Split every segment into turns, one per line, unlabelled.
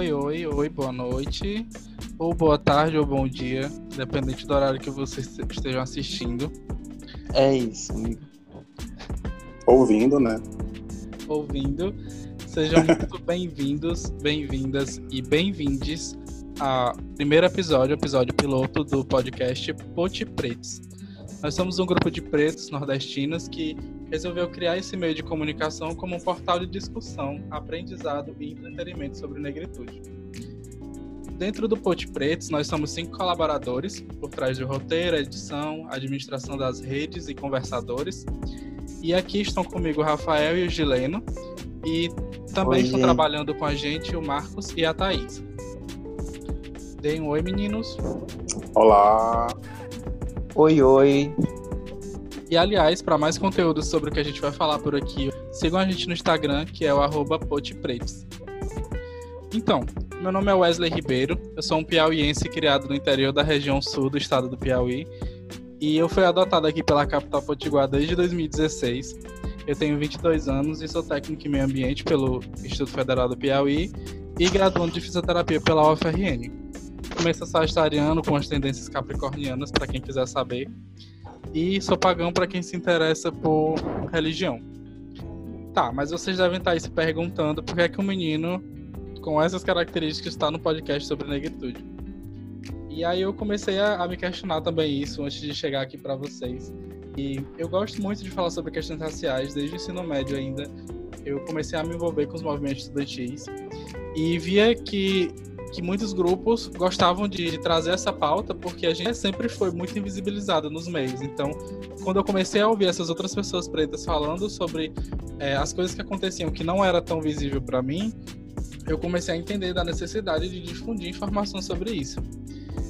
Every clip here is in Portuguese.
Oi, oi, oi, boa noite, ou boa tarde, ou bom dia, dependente do horário que vocês estejam assistindo.
É isso, amigo.
Ouvindo, né?
Ouvindo. Sejam muito bem-vindos, bem-vindas e bem-vindes ao primeiro episódio, episódio piloto do podcast Pote Pretos. Nós somos um grupo de pretos nordestinos que resolveu criar esse meio de comunicação como um portal de discussão, aprendizado e entretenimento sobre negritude. Dentro do Pote Pretos, nós somos cinco colaboradores, por trás do roteiro, edição, administração das redes e conversadores. E aqui estão comigo o Rafael e o Gileno, e também
Oi,
estão
gente.
trabalhando com a gente o Marcos e a Thaís. Deem um oi, meninos.
Olá!
Oi, oi.
E aliás, para mais conteúdo sobre o que a gente vai falar por aqui, sigam a gente no Instagram, que é o arroba potepretos. Então, meu nome é Wesley Ribeiro, eu sou um piauiense criado no interior da região sul do estado do Piauí, e eu fui adotado aqui pela capital potiguar desde 2016. Eu tenho 22 anos e sou técnico em meio ambiente pelo Instituto Federal do Piauí e graduando de fisioterapia pela UFRN. Começo sagitariano com as tendências capricornianas, para quem quiser saber e sou pagão para quem se interessa por religião. Tá, mas vocês devem estar aí se perguntando por que, é que um menino com essas características está no podcast sobre negritude. E aí eu comecei a, a me questionar também isso antes de chegar aqui para vocês. E eu gosto muito de falar sobre questões raciais desde o ensino médio ainda. Eu comecei a me envolver com os movimentos estudantis e via que que muitos grupos gostavam de, de, trazer essa pauta porque a gente sempre foi muito invisibilizado nos meios. Então, quando eu comecei a ouvir essas outras pessoas pretas falando sobre é, as coisas que aconteciam que não era tão visível para mim, eu comecei a entender da necessidade de difundir informação sobre isso.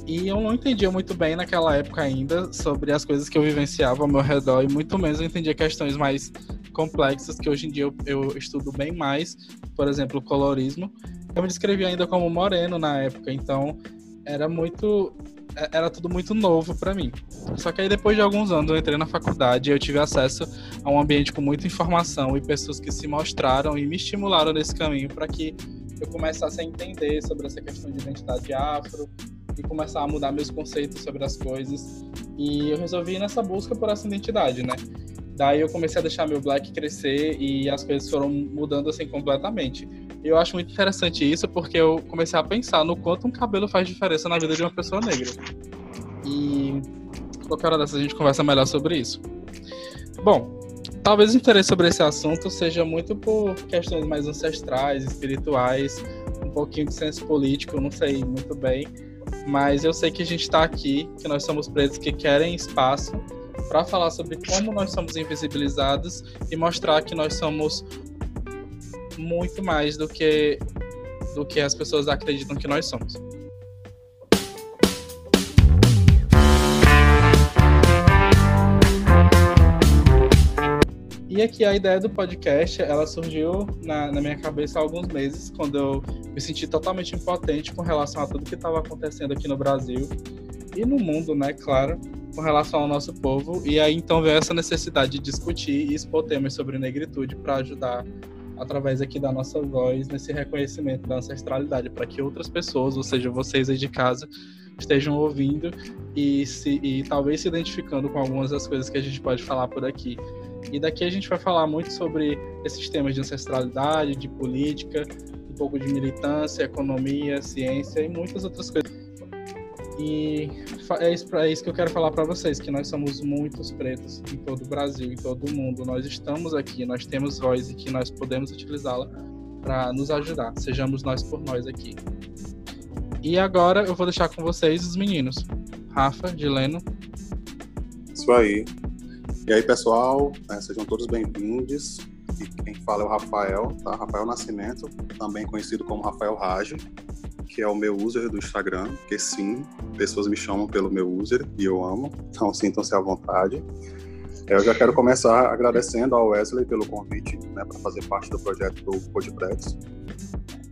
E eu não entendia muito bem naquela época ainda sobre as coisas que eu vivenciava ao meu redor, e muito menos eu entendia questões mais complexas que hoje em dia eu, eu estudo bem mais, por exemplo, colorismo. Eu me descrevia ainda como moreno na época, então era muito era tudo muito novo para mim. Só que aí depois de alguns anos eu entrei na faculdade e eu tive acesso a um ambiente com muita informação e pessoas que se mostraram e me estimularam nesse caminho para que eu começasse a entender sobre essa questão de identidade afro e começar a mudar meus conceitos sobre as coisas. E eu resolvi ir nessa busca por essa identidade, né? Daí eu comecei a deixar meu black crescer e as coisas foram mudando assim completamente. Eu acho muito interessante isso porque eu comecei a pensar no quanto um cabelo faz diferença na vida de uma pessoa negra. E qualquer hora dessa a gente conversa melhor sobre isso. Bom, talvez o interesse sobre esse assunto seja muito por questões mais ancestrais, espirituais, um pouquinho de senso político, não sei muito bem. Mas eu sei que a gente está aqui, que nós somos pretos que querem espaço para falar sobre como nós somos invisibilizados e mostrar que nós somos muito mais do que do que as pessoas acreditam que nós somos. E aqui a ideia do podcast, ela surgiu na, na minha cabeça há alguns meses, quando eu me senti totalmente impotente com relação a tudo que estava acontecendo aqui no Brasil e no mundo, né, claro, com relação ao nosso povo. E aí então veio essa necessidade de discutir e expor temas sobre negritude para ajudar através aqui da nossa voz nesse reconhecimento da ancestralidade, para que outras pessoas, ou seja, vocês aí de casa, estejam ouvindo e, se, e talvez se identificando com algumas das coisas que a gente pode falar por aqui. E daqui a gente vai falar muito sobre esses temas de ancestralidade, de política, um pouco de militância, economia, ciência e muitas outras coisas. E é isso, é isso que eu quero falar para vocês, que nós somos muitos pretos em todo o Brasil, em todo o mundo. Nós estamos aqui, nós temos voz e que nós podemos utilizá-la para nos ajudar. Sejamos nós por nós aqui. E agora eu vou deixar com vocês os meninos. Rafa, Dileno.
Isso aí. E aí, pessoal, né, sejam todos bem-vindos. E quem fala é o Rafael, tá? Rafael Nascimento, também conhecido como Rafael Rage, que é o meu user do Instagram, que sim, pessoas me chamam pelo meu user e eu amo, então sintam-se à vontade. Eu já quero começar agradecendo ao Wesley pelo convite, né, para fazer parte do projeto do Podpretos.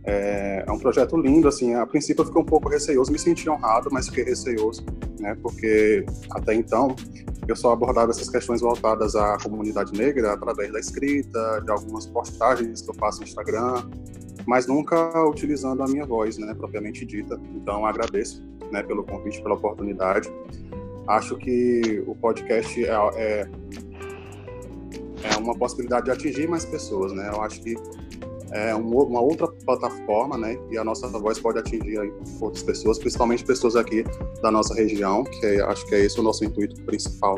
É, é um projeto lindo, assim, a princípio eu fiquei um pouco receoso, me senti honrado, mas fiquei receoso, né, porque até então eu só abordava essas questões voltadas à comunidade negra através da escrita, de algumas postagens que eu faço no Instagram, mas nunca utilizando a minha voz, né, propriamente dita. Então, agradeço, né, pelo convite, pela oportunidade. Acho que o podcast é, é, é uma possibilidade de atingir mais pessoas, né? Eu acho que é uma outra plataforma, né? E a nossa voz pode atingir outras pessoas, principalmente pessoas aqui da nossa região, que acho que é esse o nosso intuito principal.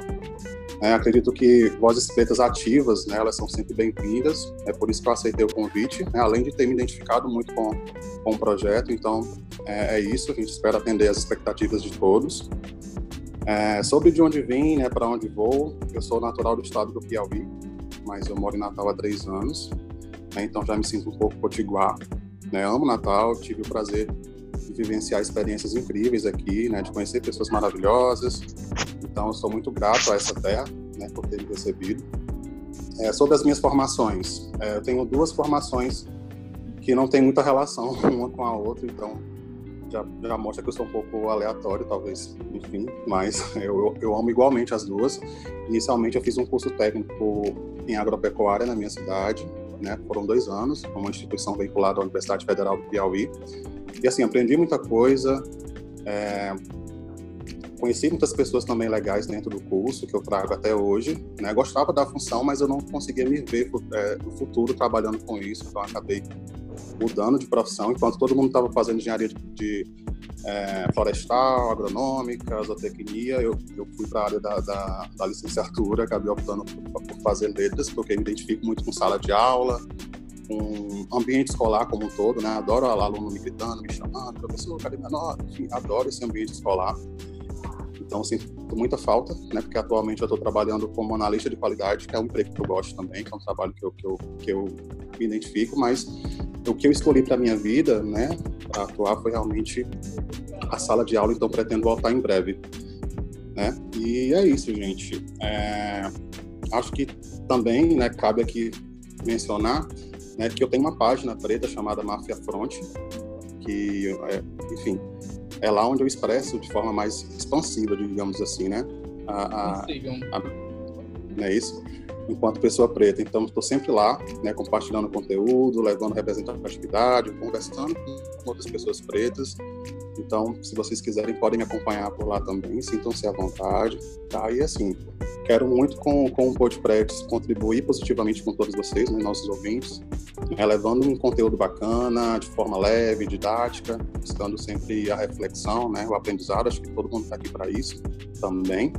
É, acredito que vozes pretas ativas, né, elas são sempre bem-vindas, é por isso que eu aceitei o convite, né, além de ter me identificado muito com, com o projeto, então é, é isso, a gente espera atender as expectativas de todos. É, sobre de onde vim, né, para onde vou, eu sou natural do estado do Piauí, mas eu moro em Natal há três anos, né, então já me sinto um pouco potiguar. Né, amo Natal, tive o prazer de vivenciar experiências incríveis aqui, né, de conhecer pessoas maravilhosas. Então, eu sou muito grato a essa terra né, por ter me recebido. É, sobre as minhas formações, é, eu tenho duas formações que não têm muita relação uma com a outra, então já, já mostra que eu sou um pouco aleatório, talvez, enfim, mas eu, eu amo igualmente as duas. Inicialmente, eu fiz um curso técnico em agropecuária na minha cidade, né? Foram dois anos, uma instituição vinculada à Universidade Federal do Piauí. E assim, aprendi muita coisa, é, conheci muitas pessoas também legais dentro do curso, que eu trago até hoje. Né? Gostava da função, mas eu não conseguia me ver é, no futuro trabalhando com isso, então acabei mudando de profissão, enquanto todo mundo estava fazendo engenharia de, de é, florestal, agronômica, zootecnia, eu, eu fui para a área da, da, da, licenciatura, acabei optando por, por fazer letras, porque me identifico muito com sala de aula, com ambiente escolar como um todo, né? Adoro aluno me gritando, me chamando, professor, cadê minha nota? Enfim, adoro esse ambiente escolar. Então, sinto muita falta, né? Porque atualmente eu estou trabalhando como analista de qualidade, que é um emprego que eu gosto também, que é um trabalho que eu, que eu, que eu me identifico, mas o que eu escolhi para minha vida, né, para atuar foi realmente a sala de aula, então pretendo voltar em breve, né? E é isso, gente. É, acho que também, né, cabe aqui mencionar, né, que eu tenho uma página preta chamada Máfia Front, que, é, enfim, é lá onde eu expresso de forma mais expansiva, digamos assim, né? A, a, a, não é isso? Enquanto pessoa preta. Então, estou sempre lá, né, compartilhando conteúdo, levando representatividade, conversando com outras pessoas pretas. Então, se vocês quiserem, podem me acompanhar por lá também, sintam-se à vontade. Tá? E assim, quero muito com, com o Podprex contribuir positivamente com todos vocês, né, nossos ouvintes, né, levando um conteúdo bacana, de forma leve, didática, buscando sempre a reflexão, né, o aprendizado. Acho que todo mundo está aqui para isso também.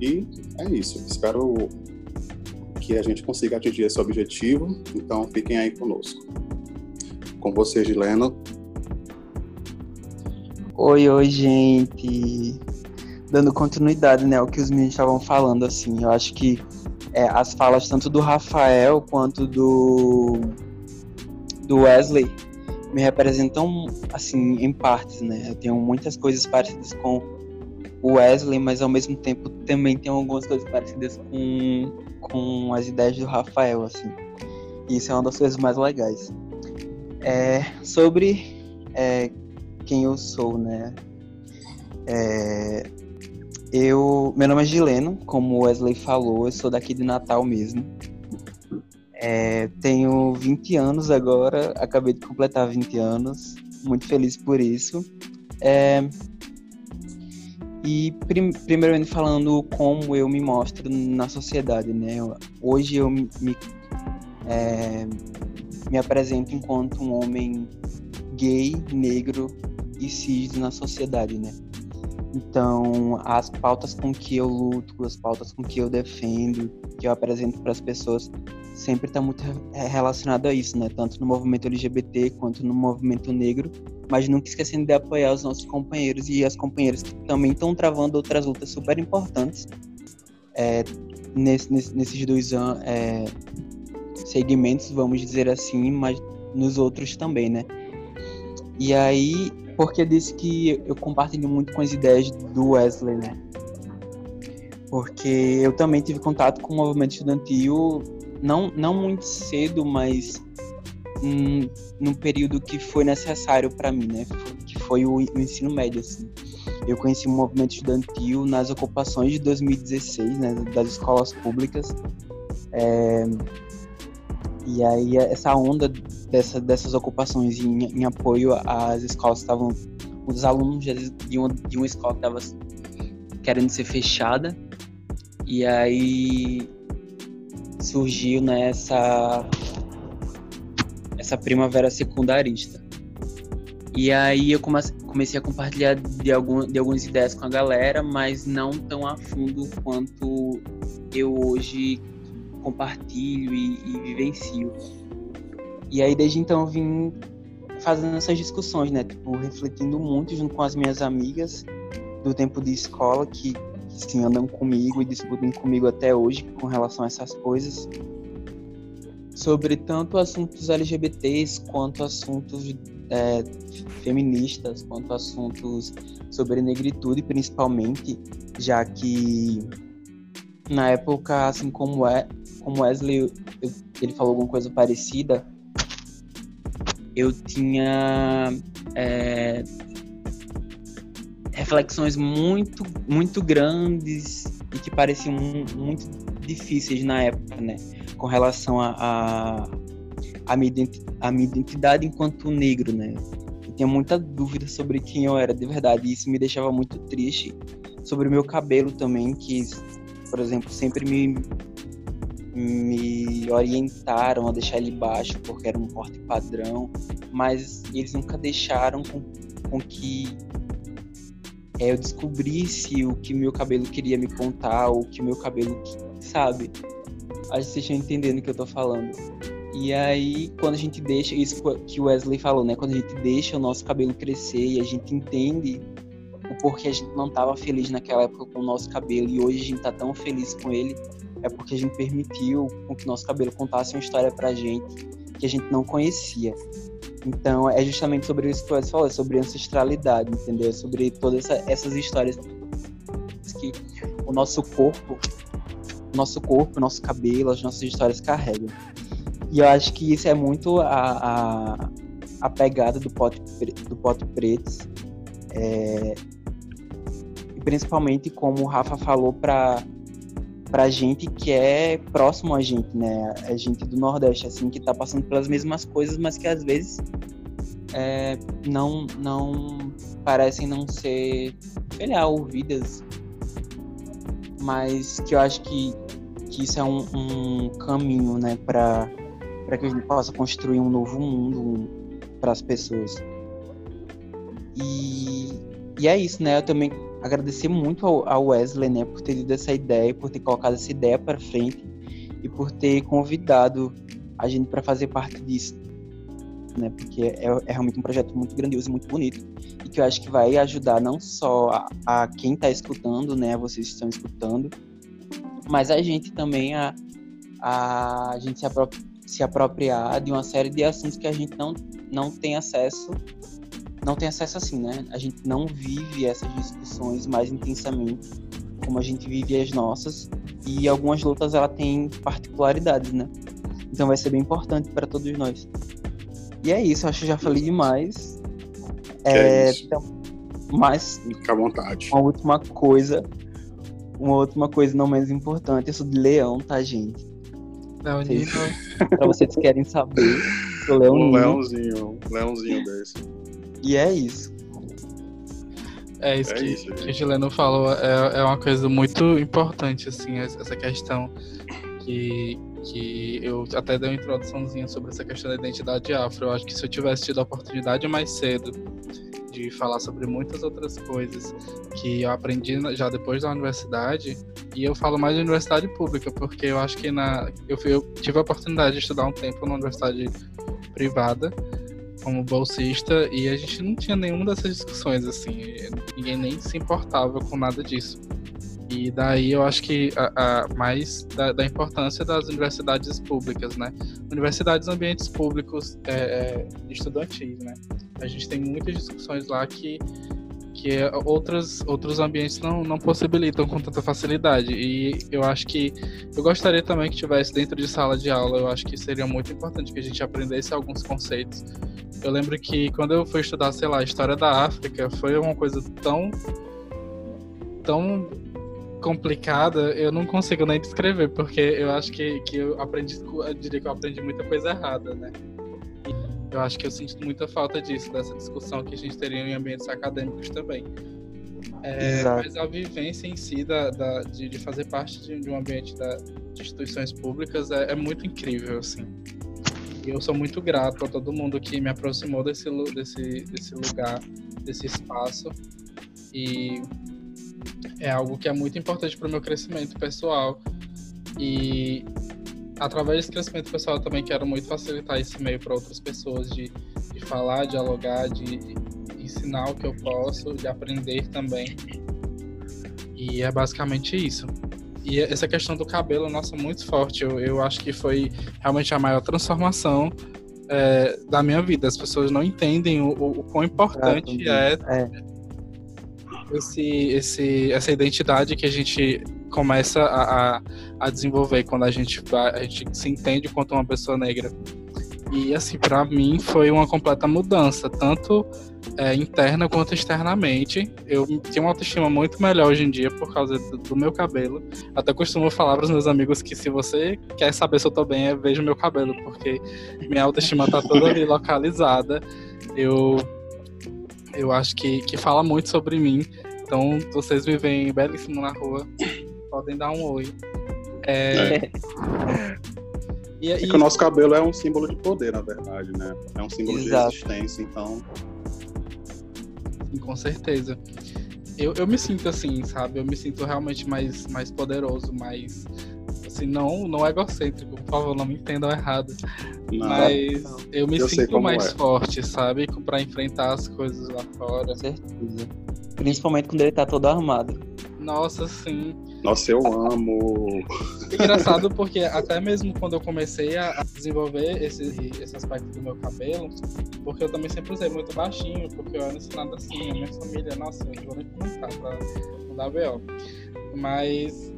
E é isso. Espero que a gente consiga atingir esse objetivo. Então, fiquem aí conosco. Com você, Gileno.
Oi, oi, gente. Dando continuidade, né, ao que os meninos estavam falando, assim, eu acho que é, as falas tanto do Rafael quanto do do Wesley me representam, assim, em partes, né? Eu tenho muitas coisas parecidas com o Wesley, mas ao mesmo tempo também tem algumas coisas parecidas com com as ideias do Rafael, assim. Isso é uma das coisas mais legais. É, sobre é, quem eu sou, né? É, eu, meu nome é Gileno, como o Wesley falou, eu sou daqui de Natal mesmo. É, tenho 20 anos agora, acabei de completar 20 anos, muito feliz por isso. É, e prim primeiramente falando como eu me mostro na sociedade, né? Hoje eu me, é, me apresento enquanto um homem gay, negro e cis na sociedade, né? Então, as pautas com que eu luto, as pautas com que eu defendo, que eu apresento para as pessoas, sempre está muito relacionado a isso, né? Tanto no movimento LGBT quanto no movimento negro mas nunca esquecendo de apoiar os nossos companheiros e as companheiras que também estão travando outras lutas super importantes é, nesse, nesse, nesses dois é, segmentos, vamos dizer assim, mas nos outros também, né? E aí, porque disse que eu compartilho muito com as ideias do Wesley, né? Porque eu também tive contato com o movimento estudantil, não, não muito cedo, mas num período que foi necessário para mim, né? Que foi o, o, ensino médio, assim. Eu conheci o movimento estudantil nas ocupações de 2016, né? Das escolas públicas. É, e aí essa onda dessa, dessas ocupações em, em apoio às escolas que estavam. Os alunos de uma, de uma escola que estava querendo ser fechada. E aí surgiu nessa essa primavera secundarista. E aí eu comecei a compartilhar de, algum, de algumas ideias com a galera, mas não tão a fundo quanto eu hoje compartilho e, e vivencio. E aí desde então eu vim fazendo essas discussões, né? Tipo, refletindo muito junto com as minhas amigas do tempo de escola que, que sim, andam comigo e discutem comigo até hoje com relação a essas coisas. Sobre tanto assuntos LGBTs quanto assuntos é, feministas, quanto assuntos sobre negritude, principalmente, já que na época, assim como é, como Wesley, ele falou alguma coisa parecida, eu tinha é, reflexões muito, muito grandes e que pareciam muito difíceis na época, né? Com relação a, a, a, minha, a minha identidade enquanto negro, né? Eu tinha muita dúvida sobre quem eu era de verdade e isso me deixava muito triste. Sobre o meu cabelo também, que, por exemplo, sempre me me orientaram a deixar ele baixo porque era um corte padrão, mas eles nunca deixaram com, com que é, eu descobrisse o que meu cabelo queria me contar, o que meu cabelo, sabe? Acho que vocês estão entendendo o que eu tô falando. E aí, quando a gente deixa, isso que o Wesley falou, né? Quando a gente deixa o nosso cabelo crescer e a gente entende o porquê a gente não estava feliz naquela época com o nosso cabelo e hoje a gente tá tão feliz com ele, é porque a gente permitiu com que nosso cabelo contasse uma história pra gente que a gente não conhecia. Então, é justamente sobre isso que você falou, sobre ancestralidade, entendeu? Sobre todas essa, essas histórias que o nosso corpo, o nosso corpo, o nosso cabelo, as nossas histórias carregam. E eu acho que isso é muito a, a, a pegada do pote, do pote preto. É, principalmente como o Rafa falou para pra gente que é próximo a gente, né? A gente do Nordeste, assim, que tá passando pelas mesmas coisas, mas que às vezes é, não, não parecem não ser, sei lá, ouvidas. Mas que eu acho que, que isso é um, um caminho, né, para que a gente possa construir um novo mundo para as pessoas. E, e é isso, né? Eu também agradecer muito ao, Wesley, né, por ter tido essa ideia, por ter colocado essa ideia para frente e por ter convidado a gente para fazer parte disso, né, porque é, é, realmente um projeto muito grandioso e muito bonito e que eu acho que vai ajudar não só a, a quem está escutando, né, vocês estão escutando, mas a gente também a, a, a gente se, apro se apropriar de uma série de assuntos que a gente não, não tem acesso não tem acesso assim, né? A gente não vive essas discussões mais intensamente como a gente vive as nossas e algumas lutas ela tem particularidades, né? Então vai ser bem importante para todos nós. E é isso, acho que já falei demais.
É, é então,
mas
fica à vontade.
Uma última coisa, uma última coisa não menos importante, eu sou de Leão, tá, gente?
Leonino.
Pra vocês que querem saber, sou Leonino.
Um leãozinho, um leãozinho desse.
E é isso.
É isso, é que, isso, que o Gileno falou, é, é uma coisa muito importante, assim, essa questão que, que eu até dei uma introduçãozinha sobre essa questão da identidade afro. Eu acho que se eu tivesse tido a oportunidade mais cedo de falar sobre muitas outras coisas que eu aprendi já depois da universidade, e eu falo mais de universidade pública, porque eu acho que na eu, eu tive a oportunidade de estudar um tempo na universidade privada, como bolsista e a gente não tinha nenhuma dessas discussões, assim, ninguém nem se importava com nada disso. E daí eu acho que a, a mais da, da, importância das universidades públicas, né? Universidades ambientes públicos é, é, estudantis, né? A gente tem muitas discussões lá que que outras, outros ambientes não, não possibilitam com tanta facilidade. E eu acho que eu gostaria também que tivesse dentro de sala de aula, eu acho que seria muito importante que a gente aprendesse alguns conceitos. Eu lembro que quando eu fui estudar, sei lá, história da África, foi uma coisa tão tão complicada, eu não consigo nem descrever, porque eu acho que, que eu aprendi, eu diria que eu aprendi muita coisa errada, né? Eu acho que eu sinto muita falta disso, dessa discussão que a gente teria em ambientes acadêmicos também. É, mas a vivência em si da, da de, de, fazer parte de, de um ambiente da, de instituições públicas é, é, muito incrível, assim. E eu sou muito grato a todo mundo que me aproximou desse, desse, desse lugar, desse espaço. E é algo que é muito importante para o meu crescimento pessoal. E através desse crescimento pessoal eu também quero muito facilitar esse meio para outras pessoas de, de falar, dialogar, de ensinar o que eu posso, de aprender também. E é basicamente isso. E essa questão do cabelo, nossa, muito forte. Eu, eu acho que foi realmente a maior transformação é, da minha vida. As pessoas não entendem o, o, o quão importante é, é, Esse, esse, essa identidade que a gente começa a, a, a desenvolver quando a gente, a gente se entende quanto uma pessoa negra. E assim, para mim foi uma completa mudança, tanto é, interna quanto externamente. Eu tenho uma autoestima muito melhor hoje em dia por causa do, do meu cabelo. Até costumo falar para os meus amigos que se você quer saber se eu tô bem, é veja meu cabelo, porque minha autoestima tá toda ali localizada. Eu eu acho que, que fala muito sobre mim. Então, vocês me veem belíssimo na rua, podem dar um oi. É... é.
E, é que o nosso cabelo é um símbolo de poder, na verdade, né? É um símbolo Exato. de existência, então.
Sim, com certeza. Eu, eu me sinto assim, sabe? Eu me sinto realmente mais, mais poderoso, mais. Assim, não, não egocêntrico, por favor, não me entendam errado. Não, mas não. eu me eu sinto mais é. forte, sabe? para enfrentar as coisas lá fora. Com
certeza. Principalmente quando ele tá todo armado.
Nossa, sim.
Nossa, eu amo.
Engraçado porque até mesmo quando eu comecei a desenvolver esse, esse aspecto do meu cabelo, porque eu também sempre usei muito baixinho, porque eu era ensinado assim, a minha família, nossa, eu não vou nem comentar pra mudar BO. Mas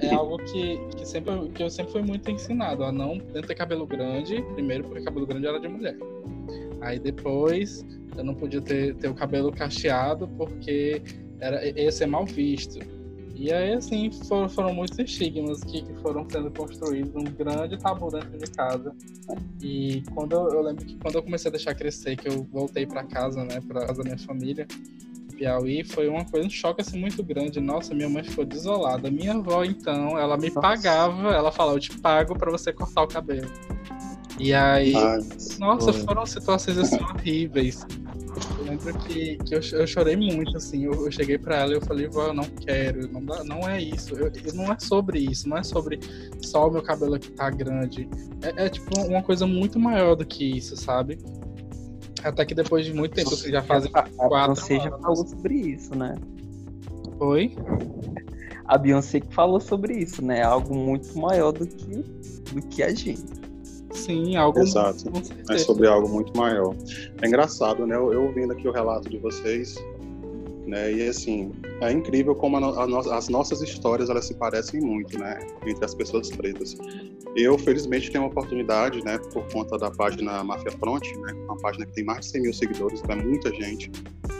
é algo que, que, sempre, que eu sempre fui muito ensinado a não ter cabelo grande, primeiro porque cabelo grande era de mulher. Aí depois eu não podia ter, ter o cabelo cacheado porque era, ia ser mal visto. E aí, assim, foram, foram muitos estigmas que, que, foram sendo construídos, um grande tabu dentro de casa. E quando eu, eu, lembro que quando eu comecei a deixar crescer, que eu voltei para casa, né, para casa da minha família, Piauí, foi uma coisa, um choque assim muito grande. Nossa, minha mãe ficou desolada. Minha avó, então, ela me Nossa. pagava, ela falava, eu te pago para você cortar o cabelo. E aí, Ai, nossa, foi. foram situações assim horríveis. Lembro que, que eu, eu chorei muito, assim. Eu, eu cheguei para ela e eu falei, vó, eu não quero, não, dá, não é isso. Eu, não é sobre isso, não é sobre só o meu cabelo aqui tá grande. É, é, tipo uma coisa muito maior do que isso, sabe? Até que depois de muito tempo, você já fazem quatro
Você já falou sobre isso, né?
Oi?
A Beyoncé que falou sobre isso, né? Algo muito maior do que, do que a gente.
Sim, algo
Exato. É sobre algo muito maior. É engraçado, né? Eu, eu ouvindo aqui o relato de vocês, né? E assim, é incrível como a, a no, as nossas histórias elas se parecem muito, né? Entre as pessoas pretas. Eu, felizmente, tenho a oportunidade, né? Por conta da página Mafia Front, né? Uma página que tem mais de 100 mil seguidores, então é muita gente.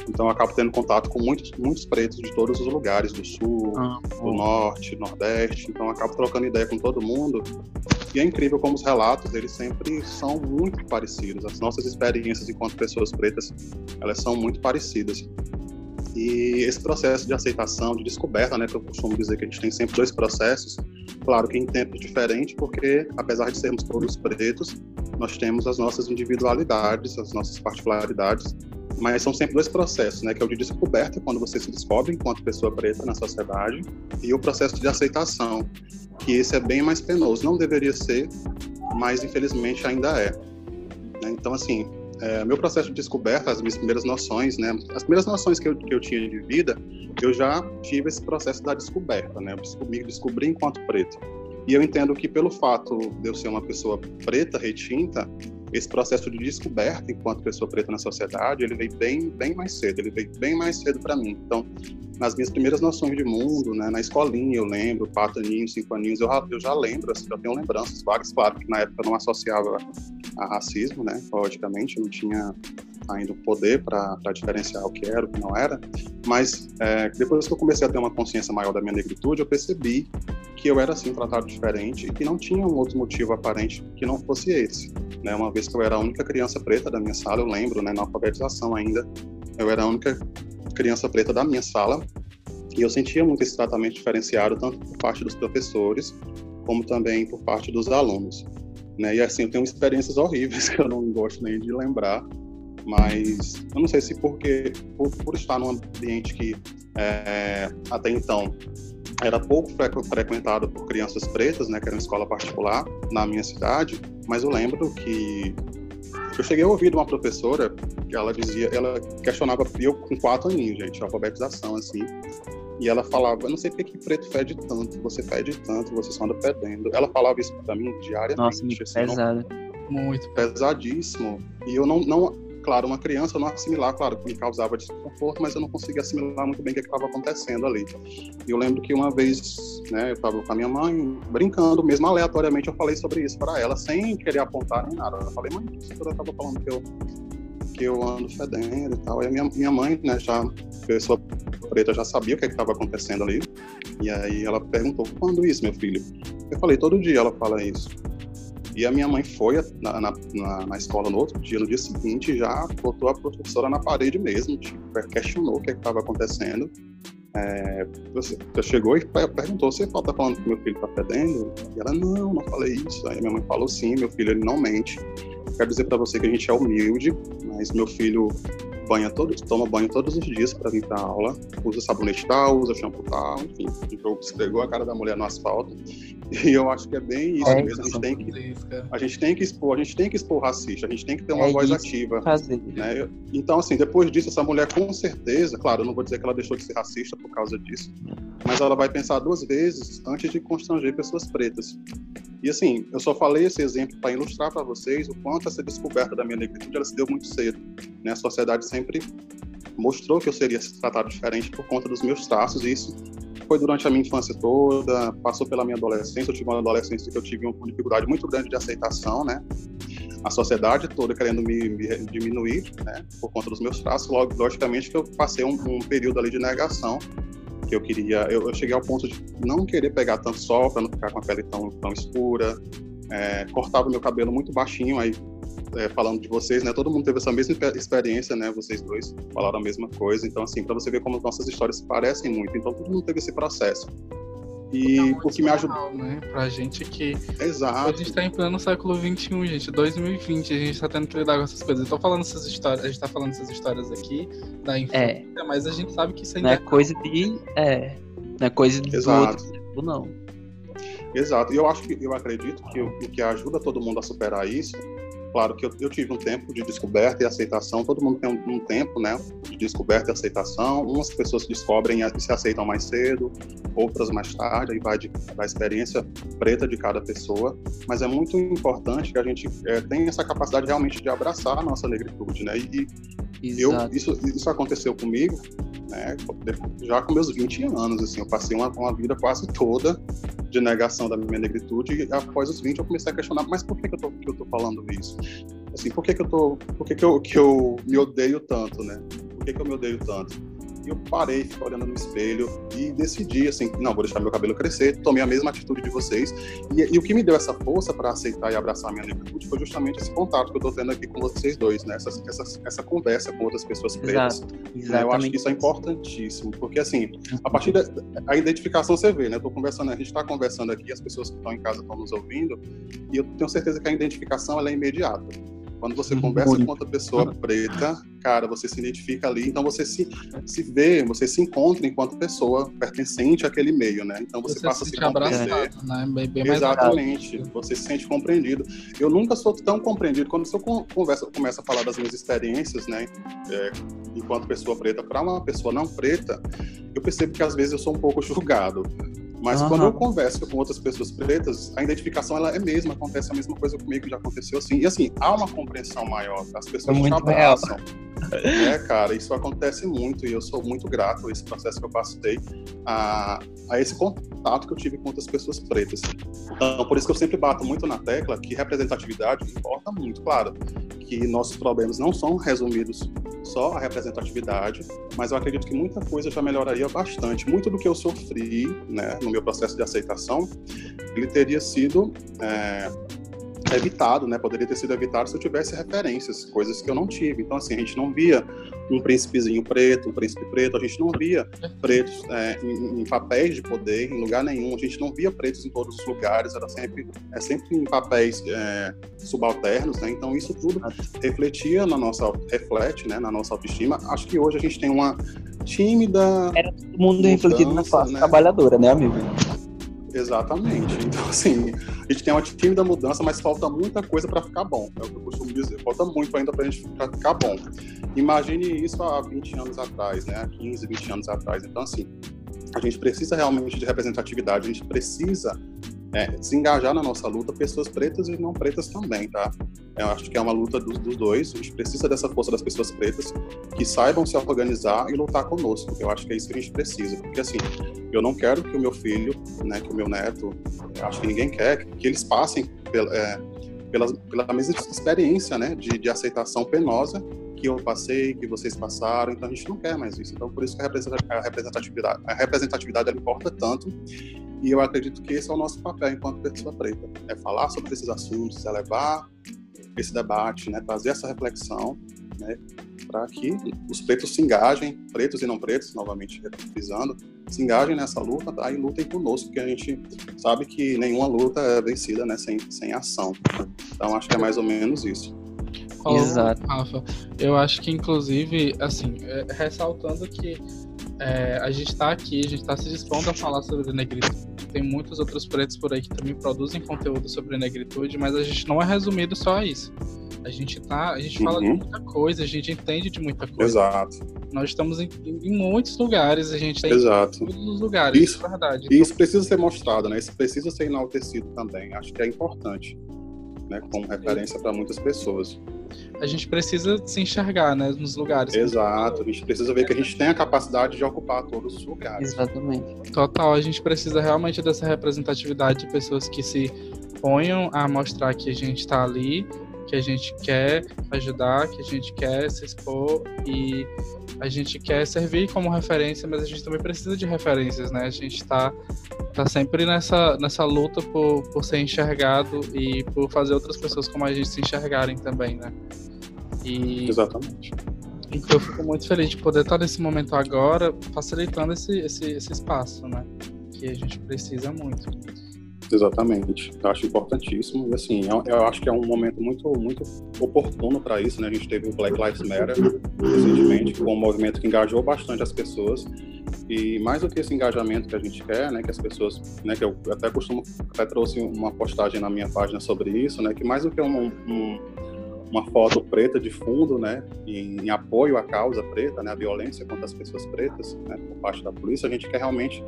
Então eu acabo tendo contato com muitos, muitos pretos de todos os lugares, do sul, ah, do norte, nordeste. Então eu acabo trocando ideia com todo mundo. E é incrível como os relatos, eles sempre são muito parecidos. As nossas experiências enquanto pessoas pretas, elas são muito parecidas. E esse processo de aceitação, de descoberta, né, que eu costumo dizer que a gente tem sempre dois processos, claro que em tempos diferentes, porque apesar de sermos todos pretos, nós temos as nossas individualidades, as nossas particularidades, mas são sempre dois processos, né, que é o de descoberta, quando você se descobre enquanto pessoa preta na sociedade, e o processo de aceitação, que esse é bem mais penoso. Não deveria ser, mas infelizmente ainda é. Né? Então, assim, é, meu processo de descoberta, as minhas primeiras noções, né, as primeiras noções que eu, que eu tinha de vida, eu já tive esse processo da descoberta, né, eu me descobri enquanto preto. E eu entendo que pelo fato de eu ser uma pessoa preta, retinta, esse processo de descoberta enquanto pessoa preta na sociedade, ele veio bem, bem mais cedo, ele veio bem mais cedo para mim. Então, nas minhas primeiras noções de mundo, né, na escolinha eu lembro, quatro aninhos, cinco aninhos, eu, eu já lembro, assim, já tenho lembranças vagas, claro que na época eu não associava a racismo, né, logicamente, não tinha ainda o poder para diferenciar o que era, o que não era, mas é, depois que eu comecei a ter uma consciência maior da minha negritude, eu percebi que eu era assim tratado diferente e que não tinha um outro motivo aparente que não fosse esse. né? Uma vez que eu era a única criança preta da minha sala, eu lembro, né, na alfabetização ainda, eu era a única criança preta da minha sala e eu sentia muito esse tratamento diferenciado tanto por parte dos professores como também por parte dos alunos. Né? E assim, eu tenho experiências horríveis que eu não gosto nem de lembrar, mas eu não sei se porque por, por estar num ambiente que é, até então era pouco frequentado por crianças pretas, né, que era uma escola particular na minha cidade, mas eu lembro que eu cheguei a ouvir de uma professora que ela dizia, ela questionava eu com quatro aninhos, gente, alfabetização assim, e ela falava, eu não sei por que preto fede tanto, você fede tanto, você só anda fedendo. Ela falava isso pra mim diariamente.
Nossa, muito
assim,
pesado.
Não... Muito
pesadíssimo. E eu não, não, claro, uma criança não assimilar, claro, que me causava desconforto, mas eu não conseguia assimilar muito bem o que estava acontecendo ali. E eu lembro que uma vez, né, eu estava com a minha mãe, brincando, mesmo aleatoriamente, eu falei sobre isso para ela, sem querer apontar nem nada. Eu falei, mãe, a professora estava falando que eu que eu ando fedendo e tal. E a minha, minha mãe, né, já, pessoa preta, já sabia o que é estava acontecendo ali. E aí ela perguntou, quando isso, meu filho? Eu falei, todo dia ela fala isso. E a minha mãe foi na, na, na, escola no outro dia, no dia seguinte, já botou a professora na parede mesmo, tipo, questionou o que é estava acontecendo. É, chegou e perguntou, você está falando que meu filho está fedendo? E ela, não, não falei isso. Aí minha mãe falou, sim, meu filho, ele não mente. Quero dizer para você que a gente é humilde, mas meu filho banha todos, toma banho todos os dias para vir para aula, usa sabonete tal, usa shampoo tal, enfim, esfregou a cara da mulher no asfalto. E eu acho que é bem isso é mesmo. A gente, tem que, a gente tem que expor, a gente tem que expor racista, a gente tem que ter uma é voz ativa. Né? Então, assim, depois disso, essa mulher com certeza, claro, eu não vou dizer que ela deixou de ser racista por causa disso, mas ela vai pensar duas vezes antes de constranger pessoas pretas. E assim, eu só falei esse exemplo para ilustrar para vocês o quanto essa descoberta da minha negritude ela se deu muito cedo. Né? A sociedade sempre mostrou que eu seria tratado diferente por conta dos meus traços, e isso foi durante a minha infância toda, passou pela minha adolescência. Eu tive uma adolescência que eu tive uma dificuldade muito grande de aceitação, né? A sociedade toda querendo me, me diminuir, né? Por conta dos meus traços. Logicamente que eu passei um, um período ali de negação que eu queria. Eu, eu, cheguei ao ponto de não querer pegar tanto sol para não ficar com a pele tão, tão escura. É, cortava meu cabelo muito baixinho, aí é, falando de vocês, né? Todo mundo teve essa mesma experiência, né? Vocês dois falaram a mesma coisa. Então, assim, para você ver como nossas histórias se parecem muito. Então, todo mundo teve esse processo. E o que me ajudou.
Né? Pra gente que.
Exato.
A gente tá em pleno século XXI, gente. 2020, a gente tá tendo que lidar com essas coisas. Eu tô falando essas histórias, a gente tá falando essas histórias aqui da infância, é. mas a gente sabe que isso ainda
não é, é coisa de. É. Não é coisa de Exato. outro tempo, não.
Exato. E eu acho que eu acredito que o que ajuda todo mundo a superar isso Claro que eu, eu, tive um tempo de descoberta e aceitação, todo mundo tem um, um, tempo, né, de descoberta e aceitação. Umas pessoas descobrem e se aceitam mais cedo, outras mais tarde, aí vai de, da experiência preta de cada pessoa. Mas é muito importante que a gente é, tenha essa capacidade realmente de abraçar a nossa negritude, né? E, eu, isso, isso aconteceu comigo, né, já com meus 20 anos, assim, eu passei uma, uma vida quase toda de negação da minha negritude e após os 20 eu comecei a questionar, mas por que, que, eu, tô, que eu tô falando isso? Assim, por que, que eu tô, por que, que, eu, que eu me odeio tanto, né? Por que, que eu me odeio tanto? E eu parei, fiquei olhando no espelho e decidi, assim, não, vou deixar meu cabelo crescer, tomei a mesma atitude de vocês. E, e o que me deu essa força para aceitar e abraçar a minha negritude foi justamente esse contato que eu tô tendo aqui com vocês dois, né? Essa, essa, essa conversa com outras pessoas pretas. Exato, eu acho que isso é importantíssimo, porque, assim, a partir da a identificação você vê, né? Eu tô conversando, a gente está conversando aqui, as pessoas que estão em casa estão nos ouvindo, e eu tenho certeza que a identificação ela é imediata. Quando você uhum. conversa com outra pessoa preta, cara, você se identifica ali, então você se, se vê, você se encontra enquanto pessoa pertencente àquele meio, né? Então você, você passa se a se compreender. Né? Bem, bem Exatamente, você se sente compreendido. Eu nunca sou tão compreendido quando eu conversa, começo a falar das minhas experiências, né? É, enquanto pessoa preta para uma pessoa não preta, eu percebo que às vezes eu sou um pouco julgado. Mas uhum. quando eu converso com outras pessoas pretas, a identificação ela é mesma, acontece a mesma coisa comigo que já aconteceu assim. E assim, há uma compreensão maior, as pessoas é te abraçam. É, cara, isso acontece muito e eu sou muito grato a esse processo que eu passei, a, a esse contato que eu tive com outras pessoas pretas. Então, por isso que eu sempre bato muito na tecla que representatividade importa muito, claro, que nossos problemas não são resumidos só à representatividade, mas eu acredito que muita coisa já melhoraria bastante. Muito do que eu sofri, né, no meu processo de aceitação, ele teria sido é, evitado, né? Poderia ter sido evitado se eu tivesse referências, coisas que eu não tive. Então, assim, a gente não via um príncipezinho preto, um príncipe preto, a gente não via pretos é, em, em, papéis de poder em lugar nenhum, a gente não via pretos em todos os lugares, era sempre, é, sempre em papéis é, subalternos, né? Então, isso tudo refletia na nossa, reflete, né, na nossa autoestima. Acho que hoje a gente tem uma tímida.
Era todo mundo mudança, refletido na classe né? trabalhadora, né, amigo?
Exatamente. Então, assim, a gente tem uma tímida mudança, mas falta muita coisa para ficar bom. É o que eu costumo dizer. Falta muito ainda para a gente pra ficar bom. Imagine isso há 20 anos atrás, né? Há 15, 20 anos atrás. Então, assim, a gente precisa realmente de representatividade, a gente precisa é, desengajar na nossa luta pessoas pretas e não pretas também, tá? Eu acho que é uma luta dos, dos, dois. A gente precisa dessa força das pessoas pretas que saibam se organizar e lutar conosco. Eu acho que é isso que a gente precisa, porque assim, eu não quero que o meu filho, né, que o meu neto, acho que ninguém quer, que eles passem pela, é, pela, pela mesma experiência, né, de, de aceitação penosa que eu passei, que vocês passaram, então a gente não quer mais isso. Então, por isso que a representatividade, a representatividade ela importa tanto e eu acredito que esse é o nosso papel enquanto pessoa preta, é falar sobre esses assuntos, é levar esse debate, né, trazer essa reflexão, né, para que os pretos se engajem, pretos e não pretos, novamente frisando, se engajem nessa luta tá, e lutem conosco, porque a gente sabe que nenhuma luta é vencida né, sem, sem ação. Então acho que é mais ou menos isso.
Exato. Rafa, eu acho que inclusive, assim, é, ressaltando que é, a gente está aqui, a gente está se dispondo a falar sobre negritude. Tem muitos outros pretos por aí que também produzem conteúdo sobre negritude, mas a gente não é resumido só a isso. A gente tá, a gente fala de uhum. muita coisa, a gente entende de muita coisa.
Exato.
Nós estamos em, em muitos lugares, a gente tem
Exato.
em todos os lugares,
isso,
é verdade.
Então... Isso precisa ser mostrado, né? Isso precisa ser enaltecido também. Acho que é importante, né? Como referência para muitas pessoas
a gente precisa se enxergar, né, nos lugares.
Exato, a gente precisa ver que a gente tem a capacidade de ocupar todos os lugares.
Exatamente.
Total, a gente precisa realmente dessa representatividade de pessoas que se ponham a mostrar que a gente está ali, que a gente quer ajudar, que a gente quer se expor e a gente quer servir como referência, mas a gente também precisa de referências, né? A gente está tá sempre nessa, nessa luta por, por ser enxergado e por fazer outras pessoas como a gente se enxergarem também, né?
E, Exatamente.
Então eu fico muito feliz de poder estar nesse momento agora, facilitando esse, esse, esse espaço, né? Que a gente precisa muito.
Exatamente, eu acho importantíssimo e assim, eu, eu, acho que é um momento muito, muito oportuno para isso, né? A gente teve o Black Lives Matter recentemente, que foi um movimento que engajou bastante as pessoas e mais do que esse engajamento que a gente quer, né? Que as pessoas, né? Que eu até costumo, até trouxe uma postagem na minha página sobre isso, né? Que mais do que um, um uma foto preta de fundo, né, em, em, apoio à causa preta, né, a violência contra as pessoas pretas, né, por parte da polícia, a gente quer realmente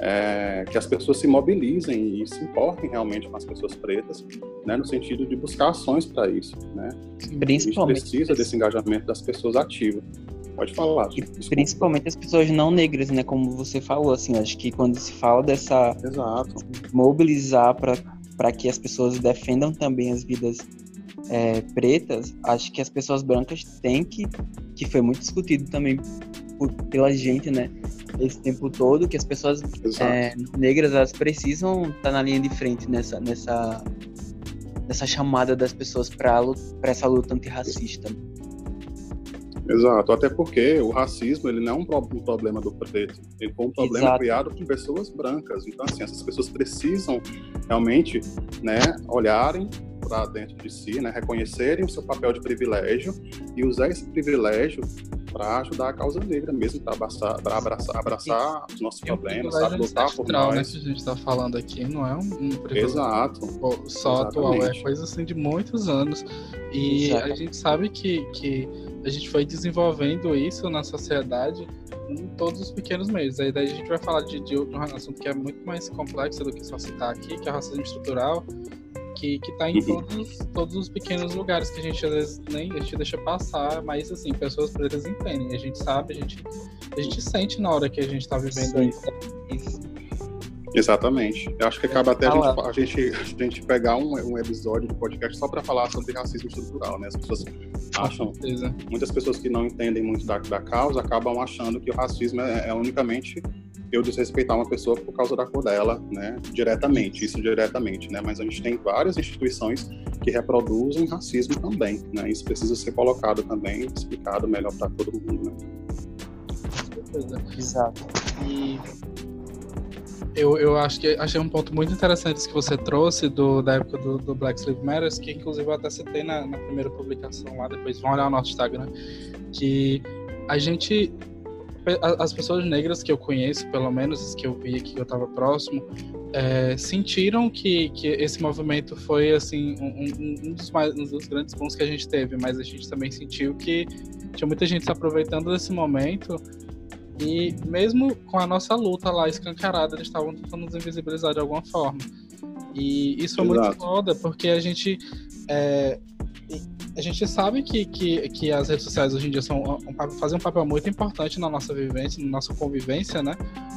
é, que as pessoas se mobilizem e se importem realmente com as pessoas pretas, né, no sentido de buscar ações para isso, né.
Principalmente.
A gente precisa desse engajamento das pessoas ativas. Pode falar.
E principalmente as pessoas não negras, né, como você falou, assim, acho que quando se fala dessa
Exato.
mobilizar para para que as pessoas defendam também as vidas é, pretas, acho que as pessoas brancas têm que, que foi muito discutido também por, pela gente, né? Esse tempo todo, que as pessoas é, negras elas precisam estar tá na linha de frente nessa, nessa, nessa chamada das pessoas para essa luta antirracista.
Exato, até porque o racismo ele não é um, problema do preto, ele foi um problema Exato. criado por pessoas brancas. Então, assim, essas pessoas precisam realmente né, olharem para dentro de si, né, reconhecerem o seu papel de privilégio e usar esse privilégio para ajudar a causa negra mesmo, para abraçar, abraçar, abraçar os nossos problemas, sabe, lutar por nós.
Né, que a gente está falando aqui não é um, um privilégio
Exato.
só Exatamente. atual, é coisa assim de muitos anos. E Exato. a gente sabe que, que a gente foi desenvolvendo isso na sociedade em todos os pequenos meios. Aí daí a gente vai falar de, de um assunto que é muito mais complexo do que só citar aqui, que é o racismo estrutural, que, que tá em uhum. todos, todos os pequenos lugares que a gente às vezes nem a gente deixa passar, mas assim, pessoas pretas entendem. A gente sabe, a gente, a gente sente na hora que a gente tá vivendo isso.
Exatamente. Eu acho que acaba até a gente, a gente, a gente pegar um, um episódio de podcast só para falar sobre racismo estrutural, né? As pessoas acham, muitas pessoas que não entendem muito da, da causa acabam achando que o racismo é, é unicamente eu desrespeitar uma pessoa por causa da cor dela, né? Diretamente, isso diretamente, né? Mas a gente tem várias instituições que reproduzem racismo também, né? Isso precisa ser colocado também, explicado melhor para todo mundo, né?
Exato.
E eu, eu acho que achei um ponto muito interessante que você trouxe do, da época do, do Black Lives Matter, que inclusive eu até citei na, na primeira publicação lá, depois vão olhar o nosso Instagram, que a gente as pessoas negras que eu conheço, pelo menos as que eu vi que eu estava próximo, é, sentiram que, que esse movimento foi assim um, um, dos mais, um dos grandes bons que a gente teve, mas a gente também sentiu que tinha muita gente se aproveitando desse momento e mesmo com a nossa luta lá escancarada, eles estavam tentando nos invisibilizar de alguma forma. E isso é muito foda, porque a gente. É, a gente sabe que, que, que as redes sociais hoje em dia são um, fazem um papel muito importante na nossa vivência, na nossa convivência, né?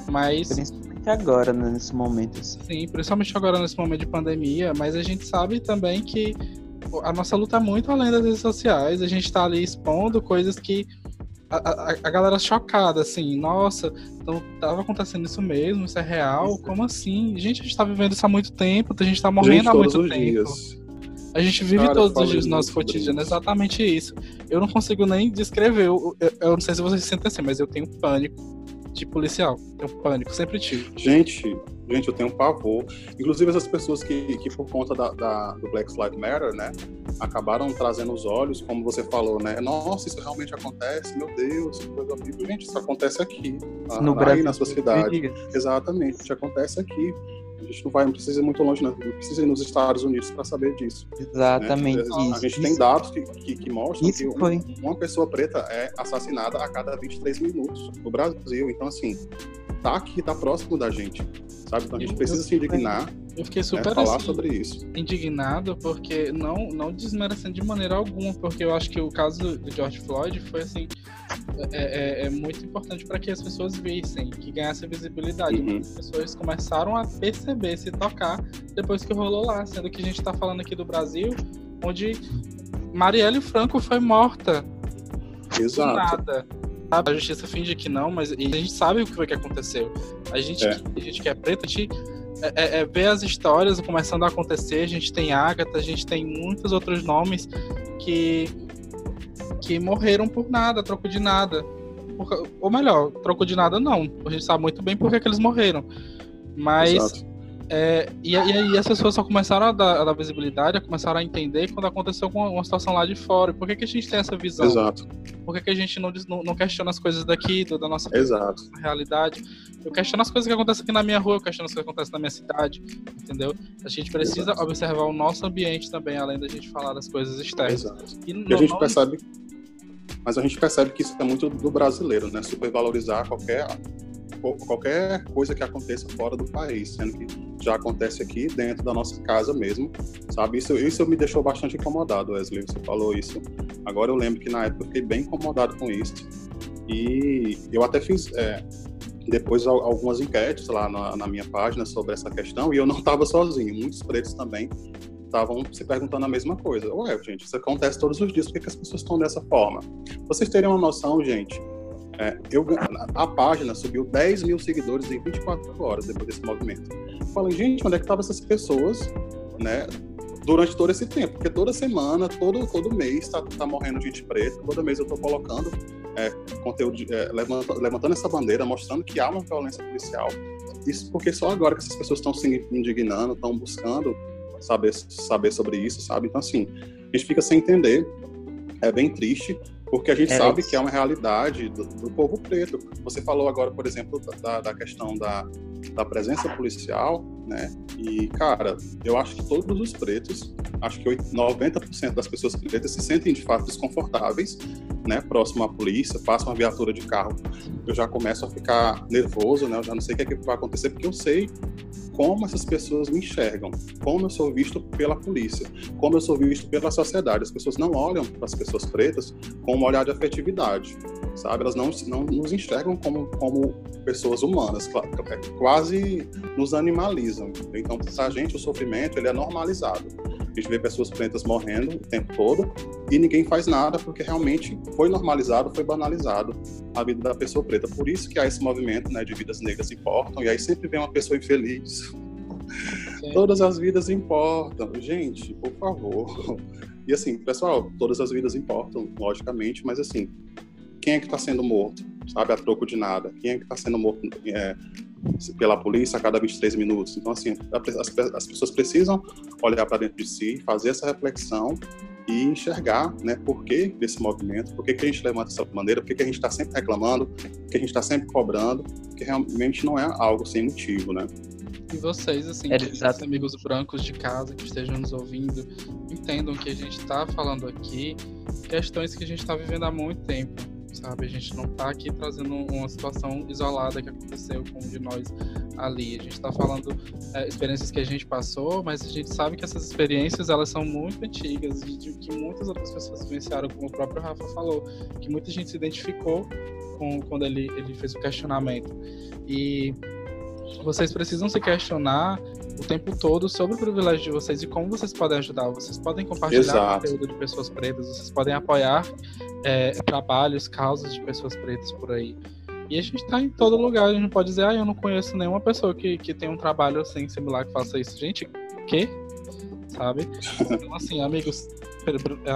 Mas.
Principalmente agora, né, nesse momento. Assim.
Sim, principalmente agora nesse momento de pandemia, mas a gente sabe também que a nossa luta é muito além das redes sociais, a gente está ali expondo coisas que a, a, a, galera chocada, assim, nossa, então tava acontecendo isso mesmo, isso é real, isso. como assim? Gente, a gente tá vivendo isso há muito tempo, a gente tá morrendo gente, há muito tempo. Dias. A gente vive Cara, todos os dias nosso cotidiano, exatamente isso. Eu não consigo nem descrever, eu, eu, eu, não sei se vocês se sentem assim, mas eu tenho pânico de policial. Tenho pânico, sempre tive.
Gente, gente, eu tenho pavor. Inclusive essas pessoas que, que por conta da, da, do Black Lives Matter, né, acabaram trazendo os olhos, como você falou, né? Nossa, isso realmente acontece, meu Deus, que coisa horrível. Gente, isso acontece aqui, no aí Brasil, na sua cidade. Exatamente, isso acontece aqui. A gente não vai, não precisa ir muito longe, não, não precisa ir nos Estados Unidos para saber disso.
Exatamente. Né?
A, a gente tem dados que, que, que mostram isso que uma pessoa preta é assassinada a cada 23 minutos no Brasil. Então, assim, tá aqui, tá próximo da gente. Sabe? Então a gente precisa se indignar.
Eu fiquei super
né, falar assim, sobre isso.
indignado, porque não, não desmerecendo de maneira alguma, porque eu acho que o caso do George Floyd foi assim. É, é, é muito importante para que as pessoas vissem, que ganhasse visibilidade. Uhum. As pessoas começaram a perceber, se tocar, depois que rolou lá. Sendo que a gente está falando aqui do Brasil, onde Marielle Franco foi morta.
Exato.
nada. A justiça finge que não, mas a gente sabe o que foi que aconteceu. A gente, é. a gente que é preto, a gente é, é, é, ver as histórias começando a acontecer. A gente tem Agatha, a gente tem muitos outros nomes que, que morreram por nada, troco de nada. Por, ou melhor, troco de nada não. A gente sabe muito bem por que, eles morreram. Mas. É, e, aí as pessoas só começaram a dar, a dar, visibilidade, a começaram a entender quando aconteceu uma, uma situação lá de fora. Por que, que a gente tem essa visão?
Exato.
Por que, que a gente não, não, não questiona as coisas daqui, da nossa
Exato.
realidade? Eu questiono as coisas que acontecem aqui na minha rua, eu questiono as coisas que acontecem na minha cidade, entendeu? A gente precisa Exato. observar o nosso ambiente também, além da gente falar das coisas externas.
Exato. E, e a gente não... percebe mas a gente percebe que isso é muito do brasileiro, né? Supervalorizar qualquer qualquer coisa que aconteça fora do país, sendo que já acontece aqui dentro da nossa casa mesmo, sabe? Isso, isso me deixou bastante incomodado, Wesley, você falou isso. Agora eu lembro que na época eu fiquei bem incomodado com isso. E eu até fiz é, depois algumas enquetes lá na, na, minha página sobre essa questão e eu não estava sozinho, muitos pretos também estavam se perguntando a mesma coisa. Ué, gente, isso acontece todos os dias, por que, que as pessoas estão dessa forma? Vocês terem uma noção, gente, é, eu, a página subiu 10 mil seguidores em 24 horas depois desse movimento. Falei, gente, onde é que estavam essas pessoas, né? Durante todo esse tempo, porque toda semana, todo, todo mês está tá morrendo gente preta, todo mês eu estou colocando é, conteúdo, é, levantando, levantando essa bandeira, mostrando que há uma violência policial. Isso porque só agora que essas pessoas estão se indignando, estão buscando saber, saber sobre isso, sabe? Então, assim, a gente fica sem entender, é bem triste, porque a gente é sabe isso. que é uma realidade do, do, povo preto. Você falou agora, por exemplo, da, da questão da, da presença policial, né? E, cara, eu acho que todos os pretos, acho que 90% das pessoas pretas se sentem de fato desconfortáveis, né? Próximo à polícia, passa uma viatura de carro, eu já começo a ficar nervoso, né? Eu já não sei o que, é que vai acontecer, porque eu sei como essas pessoas me enxergam, como eu sou visto pela polícia, como eu sou visto pela sociedade. As pessoas não olham para as pessoas pretas com um olhar de afetividade, sabe? Elas não, não nos enxergam como, como pessoas humanas, quase nos animalizam. Então, para a gente, o sofrimento ele é normalizado. A gente vê pessoas pretas morrendo o tempo todo e ninguém faz nada porque realmente foi normalizado, foi banalizado a vida da pessoa preta. Por isso que há esse movimento né, de vidas negras importam e aí sempre vem uma pessoa infeliz. Sim. Todas as vidas importam. Gente, por favor. E assim, pessoal, todas as vidas importam, logicamente, mas assim, quem é que está sendo morto, sabe, a troco de nada? Quem é que está sendo morto é, pela polícia a cada 23 minutos? Então, assim, as, as pessoas precisam olhar para dentro de si, fazer essa reflexão e enxergar, né, por que desse movimento, por que, que a gente levanta dessa maneira, por que, que a gente está sempre reclamando, por que a gente está sempre cobrando, que realmente não é algo sem motivo, né?
E vocês, assim, é, que, amigos brancos de casa que estejam nos ouvindo, entendam que a gente está falando aqui questões que a gente está vivendo há muito tempo sabe? A gente não está aqui trazendo uma situação isolada que aconteceu com um de nós ali. A gente está falando é, experiências que a gente passou, mas a gente sabe que essas experiências elas são muito antigas e de que muitas outras pessoas vivenciaram, como o próprio Rafa falou, que muita gente se identificou com quando ele, ele fez o questionamento. E vocês precisam se questionar o tempo todo sobre o privilégio de vocês e como vocês podem ajudar. Vocês podem compartilhar Exato. conteúdo de pessoas pretas, vocês podem apoiar é, trabalhos, causas de pessoas pretas por aí. E a gente está em todo lugar, a gente não pode dizer, ah, eu não conheço nenhuma pessoa que, que tem um trabalho assim similar que faça isso. Gente, que? Sabe? Então, assim, amigos,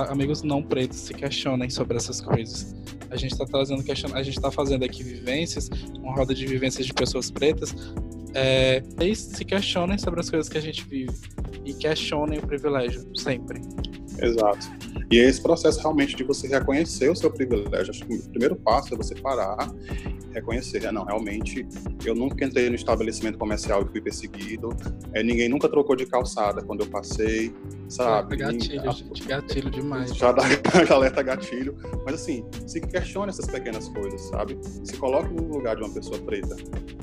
amigos não pretos se questionem sobre essas coisas. A gente está trazendo question... a gente está fazendo aqui vivências, uma roda de vivências de pessoas pretas. É, se questionem sobre as coisas que a gente vive e questionem o privilégio sempre.
Exato. E é esse processo realmente de você reconhecer o seu privilégio. Acho que o primeiro passo é você parar reconhecer, é, não, realmente, eu nunca entrei no estabelecimento comercial e fui perseguido, é, ninguém nunca trocou de calçada quando eu passei, sabe?
Gatilho, a... gente, gatilho demais.
Já dá alerta gatilho, mas assim, se questione essas pequenas coisas, sabe? Se coloque no lugar de uma pessoa preta.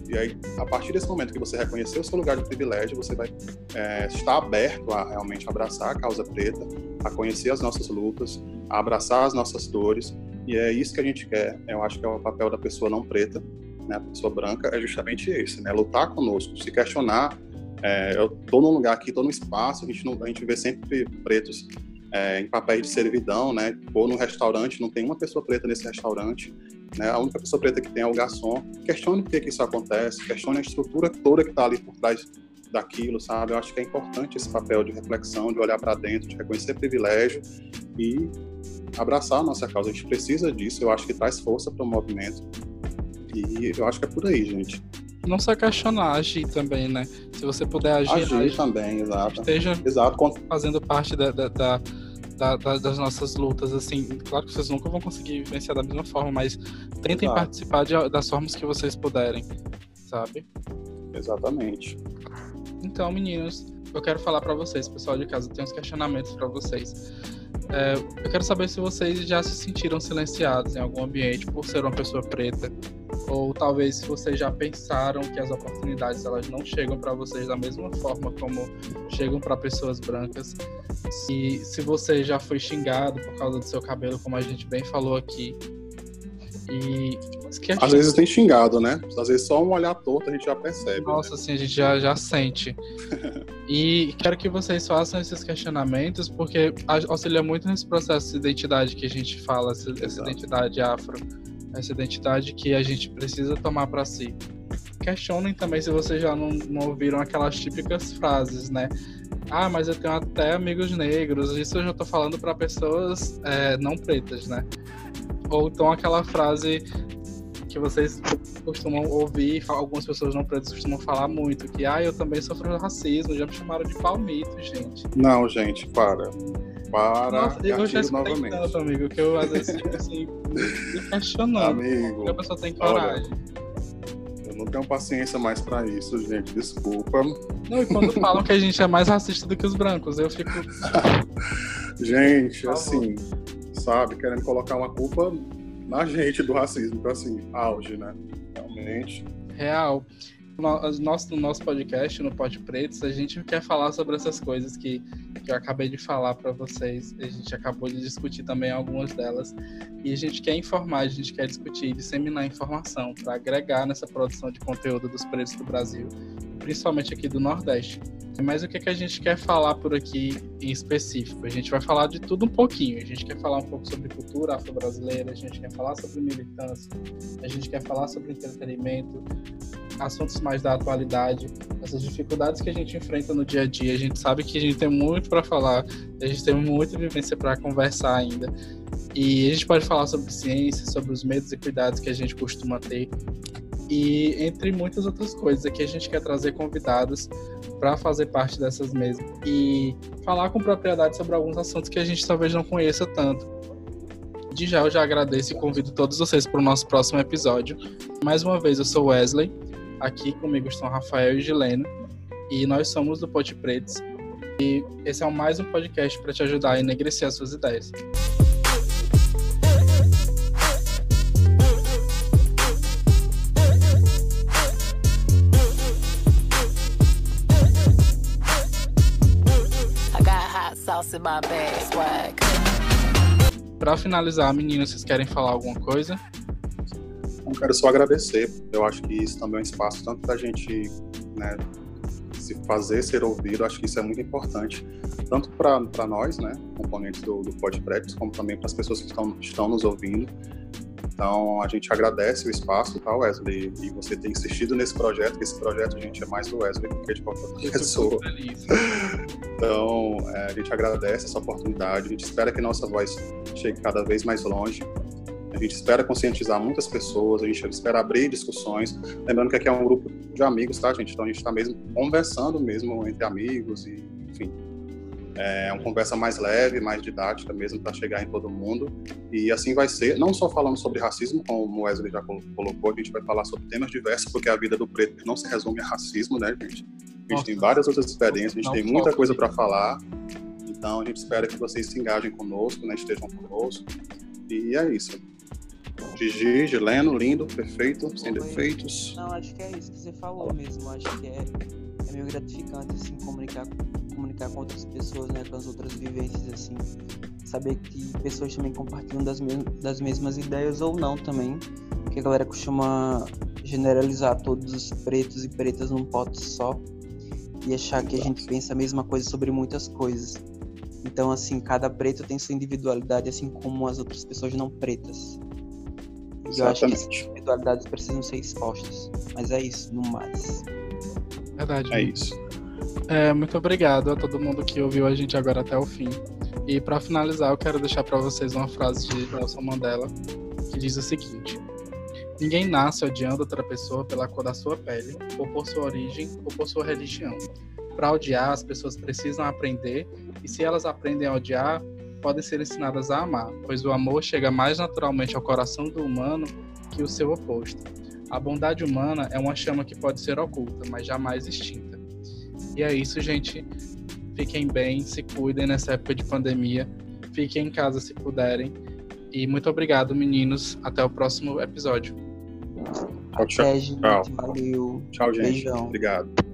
E aí, a partir desse momento que você reconhecer o seu lugar de privilégio, você vai é, estar aberto a realmente abraçar a causa preta, a conhecer as nossas lutas, a abraçar as nossas dores e é isso que a gente quer. Eu acho que é o papel da pessoa não preta, né, a pessoa branca, é justamente esse, né? Lutar conosco, se questionar. É, eu estou num lugar aqui, estou num espaço, a gente, não, a gente vê sempre pretos é, em papéis de servidão, né? Ou no restaurante, não tem uma pessoa preta nesse restaurante, né? A única pessoa preta que tem é o garçom. Questione por que, que isso acontece, questione a estrutura toda que está ali por trás daquilo, sabe? Eu acho que é importante esse papel de reflexão, de olhar para dentro, de reconhecer privilégio e abraçar a nossa causa. A gente precisa disso, eu acho que traz força para o movimento. E eu acho que é por aí, gente.
Não só questionar, agir também, né? Se você puder agir.
Agir, agir também, exato.
Esteja
exato.
fazendo parte da, da, da... Da, da, das nossas lutas, assim, claro que vocês nunca vão conseguir vivenciar da mesma forma, mas tentem Exato. participar de, das formas que vocês puderem, sabe?
Exatamente.
Então, meninos, eu quero falar para vocês, pessoal de casa, tem uns questionamentos para vocês. É, eu quero saber se vocês já se sentiram silenciados em algum ambiente por ser uma pessoa preta, ou talvez se vocês já pensaram que as oportunidades elas não chegam para vocês da mesma forma como chegam para pessoas brancas. Se, se você já foi xingado por causa do seu cabelo, como a gente bem falou aqui, e
às vezes tem xingado, né? Às vezes só um olhar torto a gente já percebe.
Nossa,
né?
assim, a gente já, já sente. e quero que vocês façam esses questionamentos, porque auxilia muito nesse processo de identidade que a gente fala, essa, essa identidade afro, essa identidade que a gente precisa tomar para si. Questionem também se vocês já não, não ouviram aquelas típicas frases, né? Ah, mas eu tenho até amigos negros. Isso eu já tô falando para pessoas é, não pretas, né? Ou então aquela frase que vocês costumam ouvir, algumas pessoas não pretas costumam falar muito, que ah, eu também sofro racismo, já me chamaram de palmito, gente.
Não, gente, para. Para.
Nossa, eu já escutei novamente. tanto, amigo, que eu às vezes fico assim, me questionando. Amigo. a pessoa tem coragem.
eu não tenho paciência mais pra isso, gente. Desculpa.
Não, e quando falam que a gente é mais racista do que os brancos, eu fico.
gente, assim, sabe, querendo colocar uma culpa na gente do racismo. Então, assim, auge, né? Realmente.
Real. No nosso, no nosso podcast, no Pod Pretos, a gente quer falar sobre essas coisas que, que eu acabei de falar para vocês. A gente acabou de discutir também algumas delas. E a gente quer informar, a gente quer discutir disseminar informação para agregar nessa produção de conteúdo dos pretos do Brasil principalmente aqui do Nordeste. Mas o que, que a gente quer falar por aqui em específico? A gente vai falar de tudo um pouquinho. A gente quer falar um pouco sobre cultura afro-brasileira, a gente quer falar sobre militância, a gente quer falar sobre entretenimento, assuntos mais da atualidade, essas dificuldades que a gente enfrenta no dia a dia. A gente sabe que a gente tem muito para falar, a gente tem muita vivência para conversar ainda. E a gente pode falar sobre ciência, sobre os medos e cuidados que a gente costuma ter e entre muitas outras coisas. Aqui a gente quer trazer convidados para fazer parte dessas mesas e falar com propriedade sobre alguns assuntos que a gente talvez não conheça tanto. De já eu já agradeço e convido todos vocês para o nosso próximo episódio. Mais uma vez, eu sou Wesley, aqui comigo estão Rafael e Gileno, e nós somos do Pote Pretos. E esse é mais um podcast para te ajudar a enegrecer as suas ideias. Para finalizar, meninas, vocês querem falar alguma coisa?
Eu quero só agradecer. Eu acho que isso também é um espaço tanto para a gente né, se fazer ser ouvido. Acho que isso é muito importante, tanto para nós, né, componentes do, do Podprex, como também para as pessoas que estão, estão nos ouvindo. Então, a gente agradece o espaço, tá, Wesley? E você ter insistido nesse projeto, que esse projeto, gente, é mais do Wesley do que de qualquer outra pessoa. Então, é, a gente agradece essa oportunidade, a gente espera que nossa voz chegue cada vez mais longe. A gente espera conscientizar muitas pessoas, a gente espera abrir discussões. Lembrando que aqui é um grupo de amigos, tá, gente? Então, a gente está mesmo conversando mesmo entre amigos e, enfim, é uma conversa mais leve, mais didática mesmo, para chegar em todo mundo. E assim vai ser, não só falando sobre racismo, como o Wesley já colocou, a gente vai falar sobre temas diversos, porque a vida do preto não se resume a racismo, né, gente? A gente Nossa, tem várias outras experiências, a gente tem muita coisa para falar. Então a gente espera que vocês se engajem conosco, né, estejam conosco. E é isso. Gigi, Gileno, lindo, perfeito, sem defeitos.
Não, acho que é isso que você falou mesmo. Acho que é, é meio gratificante assim comunicar comunicar com outras pessoas, né, com as outras vivências, assim, saber que pessoas também compartilham das, mes das mesmas ideias ou não também, que a galera costuma generalizar todos os pretos e pretas num pote só e achar que a gente pensa a mesma coisa sobre muitas coisas. Então, assim, cada preto tem sua individualidade, assim como as outras pessoas não pretas. E eu acho que essas individualidades precisam ser expostas. Mas é isso, no mais.
Verdade.
É isso.
É, muito obrigado a todo mundo que ouviu a gente agora até o fim. E para finalizar, eu quero deixar para vocês uma frase de Nelson Mandela que diz o seguinte: Ninguém nasce odiando outra pessoa pela cor da sua pele, ou por sua origem, ou por sua religião. Para odiar, as pessoas precisam aprender, e se elas aprendem a odiar, podem ser ensinadas a amar, pois o amor chega mais naturalmente ao coração do humano que o seu oposto. A bondade humana é uma chama que pode ser oculta, mas jamais extinta. E é isso, gente. Fiquem bem, se cuidem nessa época de pandemia. Fiquem em casa se puderem. E muito obrigado, meninos. Até o próximo episódio.
Tchau, tchau.
Até, gente. Valeu.
Tchau, gente. Beijão. Obrigado.